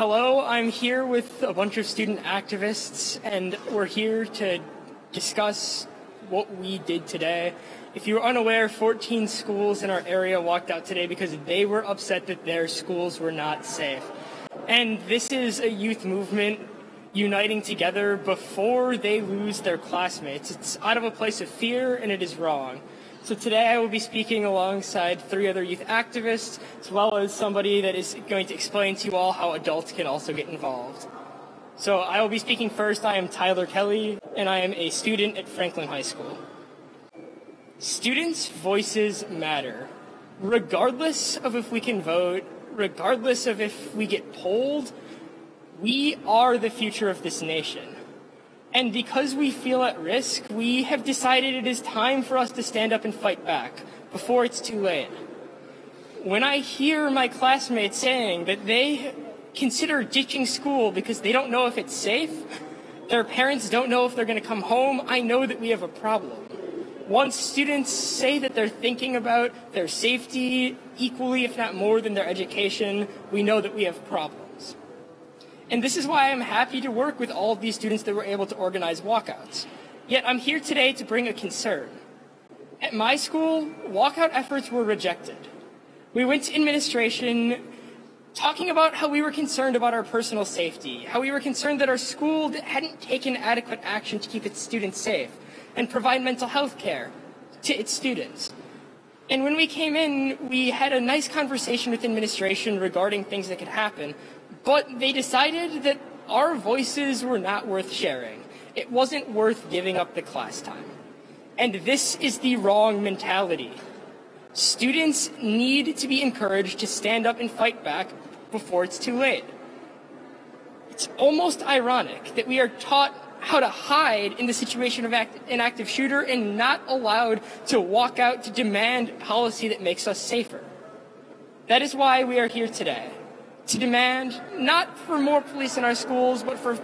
Hello, I'm here with a bunch of student activists, and we're here to discuss what we did today. If you're unaware, 14 schools in our area walked out today because they were upset that their schools were not safe. And this is a youth movement uniting together before they lose their classmates. It's out of a place of fear, and it is wrong. So today I will be speaking alongside three other youth activists, as well as somebody that is going to explain to you all how adults can also get involved. So I will be speaking first. I am Tyler Kelly, and I am a student at Franklin High School. Students' voices matter. Regardless of if we can vote, regardless of if we get polled, we are the future of this nation. And because we feel at risk, we have decided it is time for us to stand up and fight back before it's too late. When I hear my classmates saying that they consider ditching school because they don't know if it's safe, their parents don't know if they're going to come home, I know that we have a problem. Once students say that they're thinking about their safety equally, if not more, than their education, we know that we have problems. And this is why I'm happy to work with all of these students that were able to organize walkouts. Yet I'm here today to bring a concern. At my school, walkout efforts were rejected. We went to administration talking about how we were concerned about our personal safety, how we were concerned that our school hadn't taken adequate action to keep its students safe and provide mental health care to its students. And when we came in, we had a nice conversation with administration regarding things that could happen, but they decided that our voices were not worth sharing. It wasn't worth giving up the class time. And this is the wrong mentality. Students need to be encouraged to stand up and fight back before it's too late. It's almost ironic that we are taught how to hide in the situation of act- an active shooter and not allowed to walk out to demand policy that makes us safer. That is why we are here today to demand not for more police in our schools, but for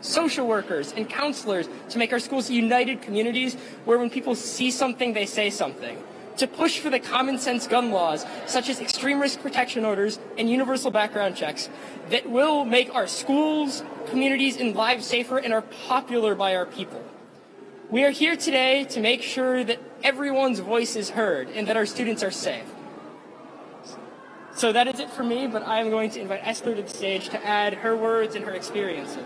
social workers and counselors to make our schools united communities where when people see something, they say something. To push for the common sense gun laws, such as extreme risk protection orders and universal background checks, that will make our schools, communities, and lives safer and are popular by our people. We are here today to make sure that everyone's voice is heard and that our students are safe. So that is it for me, but I am going to invite Esther to the stage to add her words and her experiences.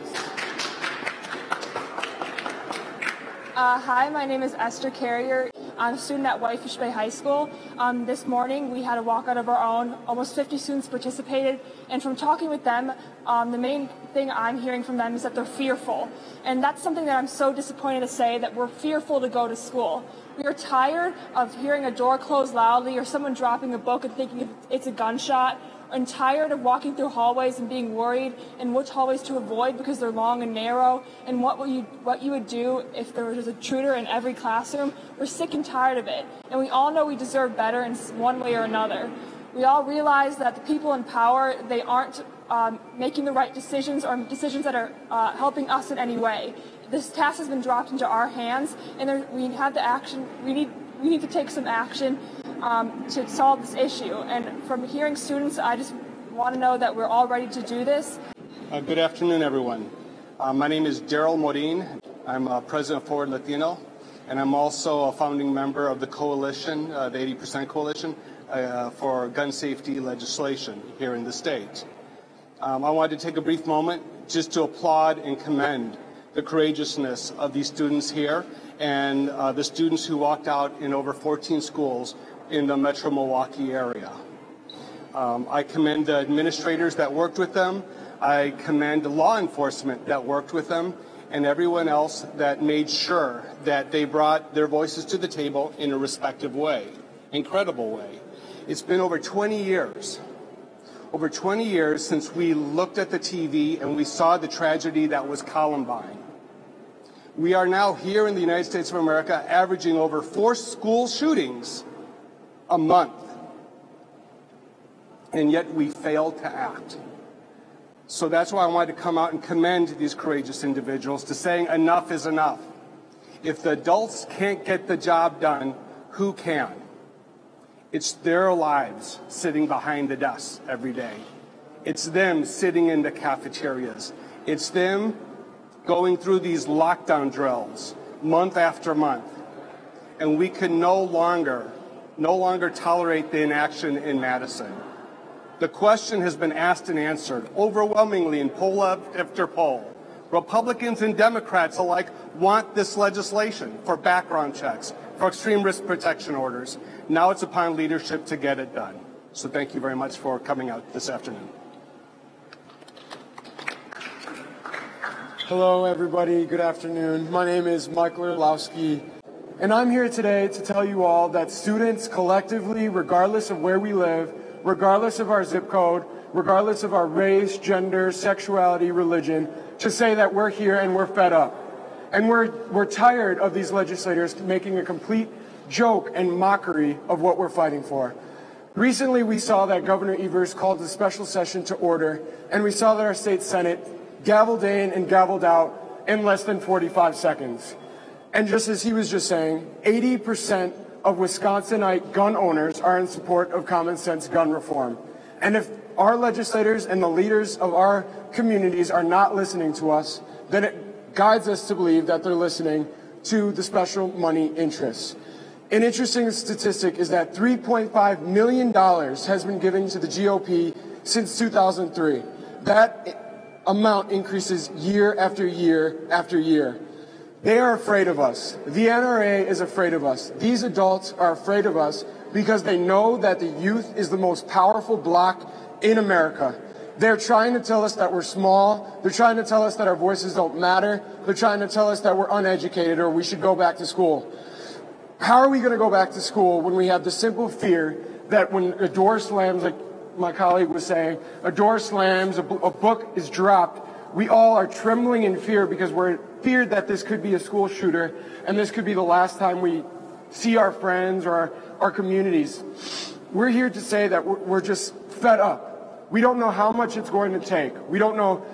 Uh, hi, my name is Esther Carrier. I'm a student at Whitefish Bay High School. Um, this morning we had a walkout of our own. Almost 50 students participated, and from talking with them, um, the main thing I'm hearing from them is that they're fearful. And that's something that I'm so disappointed to say that we're fearful to go to school. We are tired of hearing a door close loudly or someone dropping a book and thinking it's a gunshot and tired of walking through hallways and being worried and which hallways to avoid because they're long and narrow and what you what you would do if there was a intruder in every classroom. We're sick and tired of it, and we all know we deserve better in one way or another. We all realize that the people in power they aren't um, making the right decisions or decisions that are uh, helping us in any way. This task has been dropped into our hands, and there, we have the action. We need we need to take some action um, to solve this issue. And from hearing students, I just want to know that we're all ready to do this. Uh, good afternoon, everyone. Uh, my name is Darryl Morin. I'm uh, president of Forward Latino, and I'm also a founding member of the coalition, uh, the 80% Coalition, uh, for gun safety legislation here in the state. Um, I wanted to take a brief moment just to applaud and commend the courageousness of these students here and uh, the students who walked out in over 14 schools in the metro Milwaukee area. Um, I commend the administrators that worked with them. I commend the law enforcement that worked with them and everyone else that made sure that they brought their voices to the table in a respective way, incredible way. It's been over 20 years, over 20 years since we looked at the TV and we saw the tragedy that was Columbine. We are now here in the United States of America averaging over four school shootings a month. And yet we fail to act. So that's why I wanted to come out and commend these courageous individuals to saying enough is enough. If the adults can't get the job done, who can? It's their lives sitting behind the desk every day. It's them sitting in the cafeterias. It's them going through these lockdown drills month after month. And we can no longer, no longer tolerate the inaction in Madison. The question has been asked and answered overwhelmingly in poll after poll. Republicans and Democrats alike want this legislation for background checks, for extreme risk protection orders. Now it's upon leadership to get it done. So thank you very much for coming out this afternoon. Hello, everybody. Good afternoon. My name is Michael Orlowski, and I'm here today to tell you all that students collectively, regardless of where we live, regardless of our zip code, regardless of our race, gender, sexuality, religion, to say that we're here and we're fed up. And we're, we're tired of these legislators making a complete joke and mockery of what we're fighting for. Recently, we saw that Governor Evers called a special session to order, and we saw that our state Senate gavelled in and gavelled out in less than 45 seconds. And just as he was just saying, 80% of Wisconsinite gun owners are in support of common sense gun reform. And if our legislators and the leaders of our communities are not listening to us, then it guides us to believe that they're listening to the special money interests. An interesting statistic is that $3.5 million has been given to the GOP since 2003. That amount increases year after year after year. They are afraid of us. The NRA is afraid of us. These adults are afraid of us because they know that the youth is the most powerful bloc in America. They're trying to tell us that we're small. They're trying to tell us that our voices don't matter. They're trying to tell us that we're uneducated or we should go back to school. How are we going to go back to school when we have the simple fear that when a door slams, like my colleague was saying, a door slams, a, a book is dropped, we all are trembling in fear because we're feared that this could be a school shooter and this could be the last time we see our friends or our, our communities. We're here to say that we're, we're just fed up. We don't know how much it's going to take. We don't know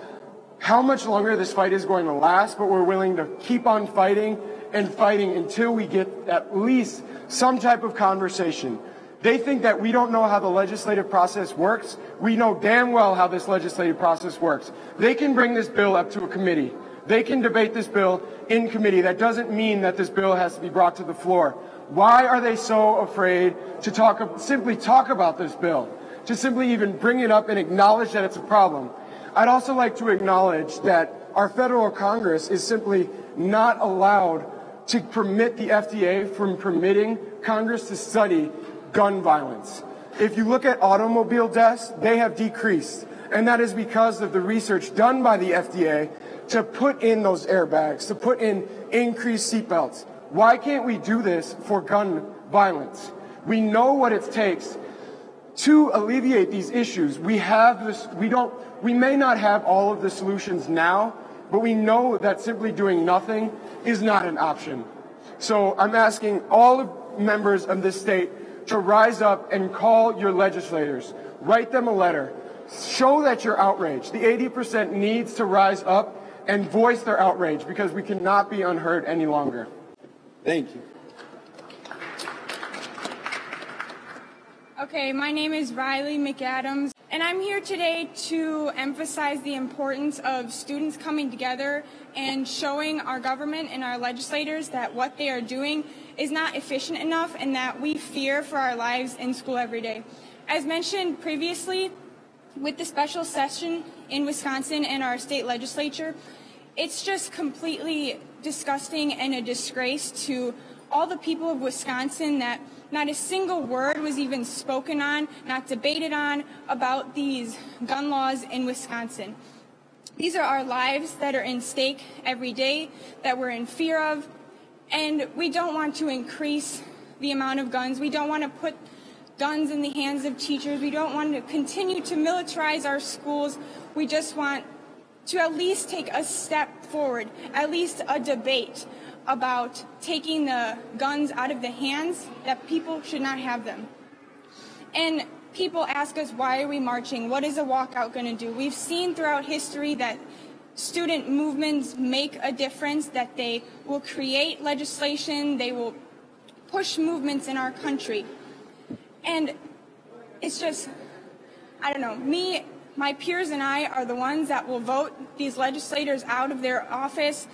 how much longer this fight is going to last, but we're willing to keep on fighting and fighting until we get at least some type of conversation. They think that we don't know how the legislative process works. We know damn well how this legislative process works. They can bring this bill up to a committee. They can debate this bill in committee. That doesn't mean that this bill has to be brought to the floor. Why are they so afraid to talk, simply talk about this bill? To simply even bring it up and acknowledge that it's a problem? I'd also like to acknowledge that our federal Congress is simply not allowed to permit the FDA from permitting Congress to study gun violence. If you look at automobile deaths, they have decreased. And that is because of the research done by the FDA to put in those airbags, to put in increased seatbelts. Why can't we do this for gun violence? We know what it takes to alleviate these issues. We have this, we don't, we may not have all of the solutions now, but we know that simply doing nothing is not an option. So I'm asking all members of this state to rise up and call your legislators. Write them a letter. Show that you're outraged. The 80% needs to rise up and voice their outrage because we cannot be unheard any longer. Thank you. Okay, my name is Riley McAdams, and I'm here today to emphasize the importance of students coming together and showing our government and our legislators that what they are doing is not efficient enough and that we fear for our lives in school every day. As mentioned previously, with the special session in Wisconsin and our state legislature, it's just completely disgusting and a disgrace to all the people of Wisconsin that not a single word was even spoken on, not debated on about these gun laws in Wisconsin. These are our lives that are in stake every day, that we're in fear of, and we don't want to increase the amount of guns. We don't want to put guns in the hands of teachers. We don't want to continue to militarize our schools. We just want to at least take a step forward, at least a debate about taking the guns out of the hands that people should not have them. And people ask us, why are we marching? What is a walkout going to do? We've seen throughout history that student movements make a difference, that they will create legislation, they will push movements in our country. And it's just, I don't know, me, My peers and I are the ones that will vote these legislators out of their office.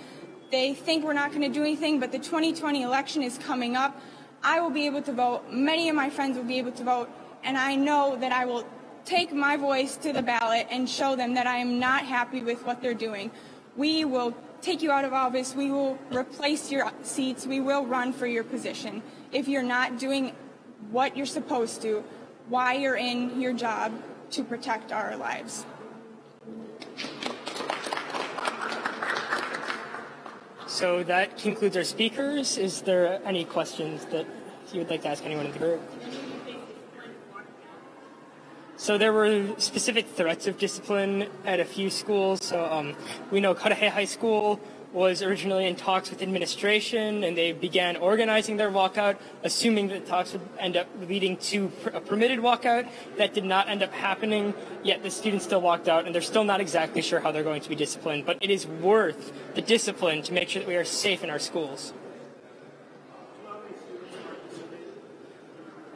They think we're not going to do anything, but the 2020 election is coming up. I will be able to vote. Many of my friends will be able to vote. And I know that I will take my voice to the ballot and show them that I am not happy with what they're doing. We will take you out of office. We will replace your seats. We will run for your position. If you're not doing what you're supposed to, why you're in your job to protect our lives. So that concludes our speakers. Is there any questions that you would like to ask anyone in the group? So there were specific threats of discipline at a few schools. So um, we know Cudahy High School was originally in talks with administration, and they began organizing their walkout, assuming that talks would end up leading to a permitted walkout. That did not end up happening. Yet the students still walked out, and they're still not exactly sure how they're going to be disciplined. But it is worth the discipline to make sure that we are safe in our schools.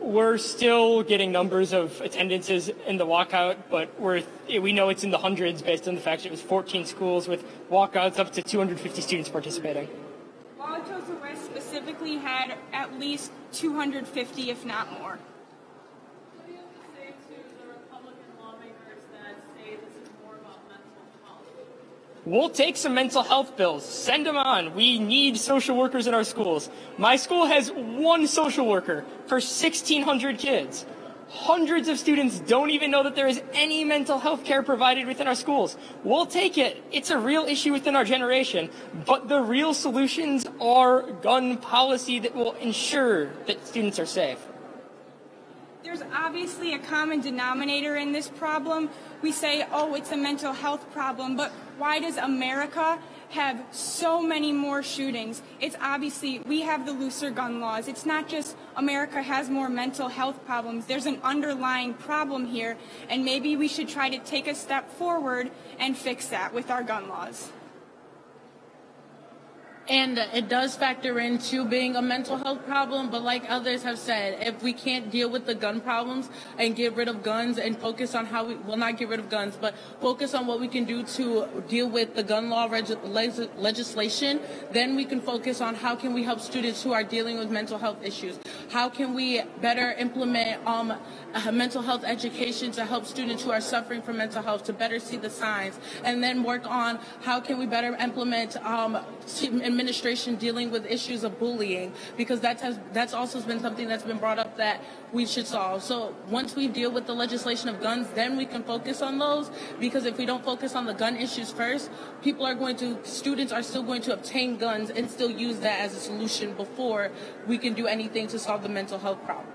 We're still getting numbers of attendances in the walkout, but we're, we know it's in the hundreds based on the fact that it was 14 schools with walkouts up to 250 students participating. Wauwatosa West specifically had at least 250, if not more. We'll take some mental health bills. Send them on. We need social workers in our schools. My school has one social worker for 1,600 kids. Hundreds of students don't even know that there is any mental health care provided within our schools. We'll take it. It's a real issue within our generation. But the real solutions are gun policy that will ensure that students are safe. There's obviously a common denominator in this problem. We say, oh, it's a mental health problem, but why does America have so many more shootings? It's obviously we have the looser gun laws. It's not just America has more mental health problems. There's an underlying problem here, and maybe we should try to take a step forward and fix that with our gun laws. And it does factor into being a mental health problem, but like others have said, if we can't deal with the gun problems and get rid of guns and focus on how we, will not get rid of guns, but focus on what we can do to deal with the gun law reg- legislation, then we can focus on how can we help students who are dealing with mental health issues. How can we better implement um, mental health education to help students who are suffering from mental health to better see the signs, and then work on how can we better implement um, administration dealing with issues of bullying because that has that's also been something that's been brought up that we should solve. So once we deal with the legislation of guns, then we can focus on those because if we don't focus on the gun issues first, people are going to students are still going to obtain guns and still use that as a solution before we can do anything to solve the mental health problem.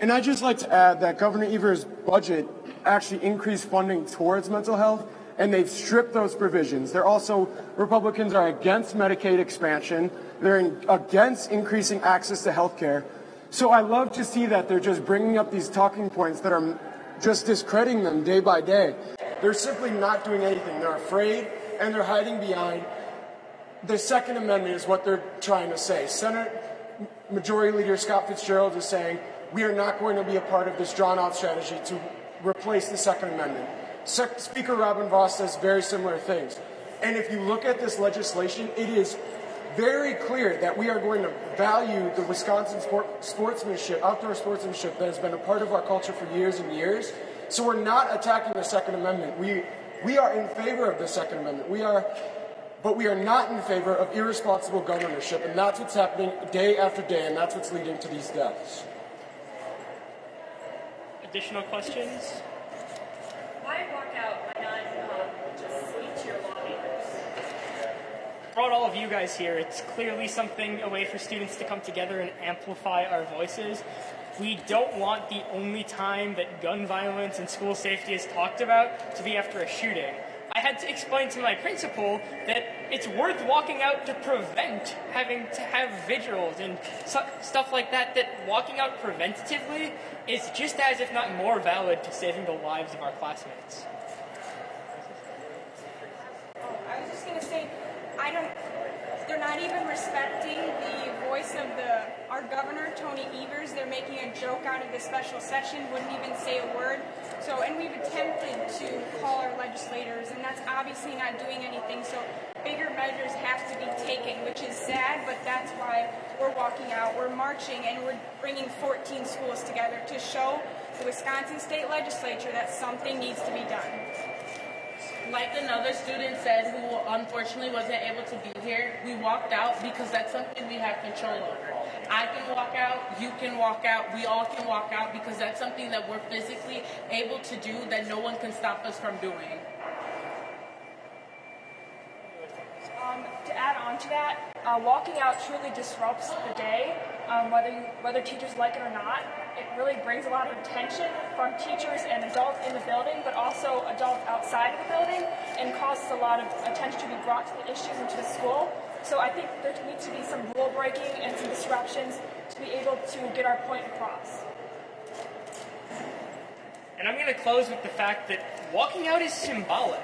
And I'd just like to add that Governor Evers' budget actually increased funding towards mental health, and they've stripped those provisions. They're also, Republicans are against Medicaid expansion. They're in, against increasing access to health care. So I love to see that they're just bringing up these talking points that are just discrediting them day by day. They're simply not doing anything. They're afraid, and they're hiding behind the Second Amendment is what they're trying to say. Senate Majority Leader Scott Fitzgerald is saying we are not going to be a part of this drawn out strategy to replace the Second Amendment. Speaker Robin Vos says very similar things. And if you look at this legislation, it is very clear that we are going to value the Wisconsin sport, sportsmanship, outdoor sportsmanship that has been a part of our culture for years and years. So we're not attacking the Second Amendment. We, we are in favor of the Second Amendment. We are, but we are not in favor of irresponsible governorship. And that's what's happening day after day, and that's what's leading to these deaths. Additional questions? Why out? Why not um, just to your? Brought all of you guys here. It's clearly something, a way for students to come together and amplify our voices. We don't want the only time that gun violence and school safety is talked about to be after a shooting. I had to explain to my principal that it's worth walking out to prevent having to have vigils and stuff like that, that walking out preventatively is just as, if not more valid, to saving the lives of our classmates. Oh, I was just going to say, I don't, they're not even respecting the voice of the our governor, Tony Evers. They're making a joke out of the special session, wouldn't even say a word. So, and we've attempted to call our legislators, and that's obviously not doing anything. So, bigger measures have to be taken, which is sad, but that's why we're walking out. We're marching, and we're bringing 14 schools together to show the Wisconsin State Legislature that something needs to be done. Like another student said who unfortunately wasn't able to be here, we walked out because that's something we have control over. I can walk out, you can walk out, we all can walk out because that's something that we're physically able to do that no one can stop us from doing. Um, to add on to that, uh, walking out truly disrupts the day, um, whether you, whether teachers like it or not. It really brings a lot of attention from teachers and adults in the building, but also adults outside of the building, and causes a lot of attention to be brought to the issues into the school. So I think there needs to be some rule breaking and some disruptions to be able to get our point across. And I'm going to close with the fact that walking out is symbolic.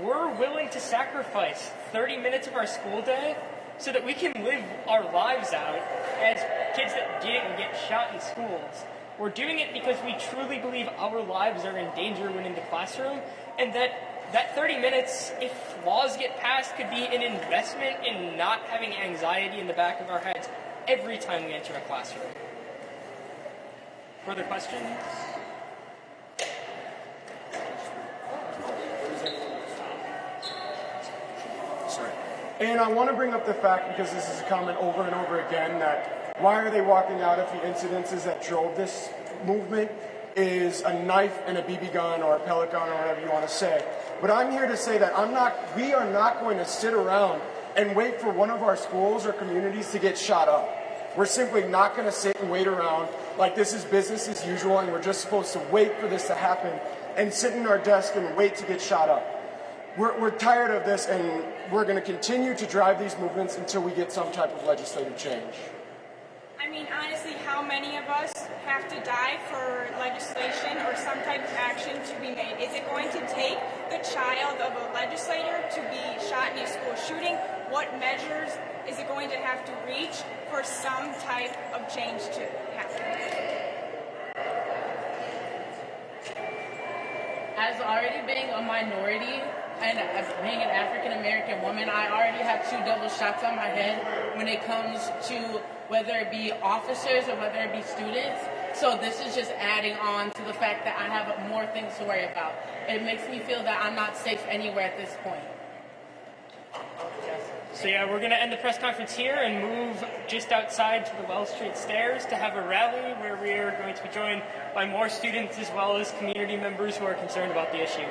We're willing to sacrifice 30 minutes of our school day so that we can live our lives out as kids that didn't get shot in schools. We're doing it because we truly believe our lives are in danger when in the classroom, and that that 30 minutes, if laws get passed, could be an investment in not having anxiety in the back of our heads every time we enter a classroom. Further questions? And I want to bring up the fact, because this is a comment over and over again, that why are they walking out if the incidences that drove this movement is a knife and a BB gun or a pellet gun or whatever you want to say. But I'm here to say that I'm not, we are not going to sit around and wait for one of our schools or communities to get shot up. We're simply not going to sit and wait around like this is business as usual and we're just supposed to wait for this to happen and sit in our desk and wait to get shot up. We're, we're tired of this and we're going to continue to drive these movements until we get some type of legislative change. I mean, honestly, how many of us have to die for legislation or some type of action to be made? Is it going to take the child of a legislator to be shot in a school shooting? What measures is it going to have to reach for some type of change to happen? As already being a minority and being an African American woman, I already have two double shots on my head when it comes to whether it be officers or whether it be students. So this is just adding on to the fact that I have more things to worry about. It makes me feel that I'm not safe anywhere at this point. So yeah, we're going to end the press conference here and move just outside to the Wells Street stairs to have a rally where we are going to be joined by more students as well as community members who are concerned about the issue.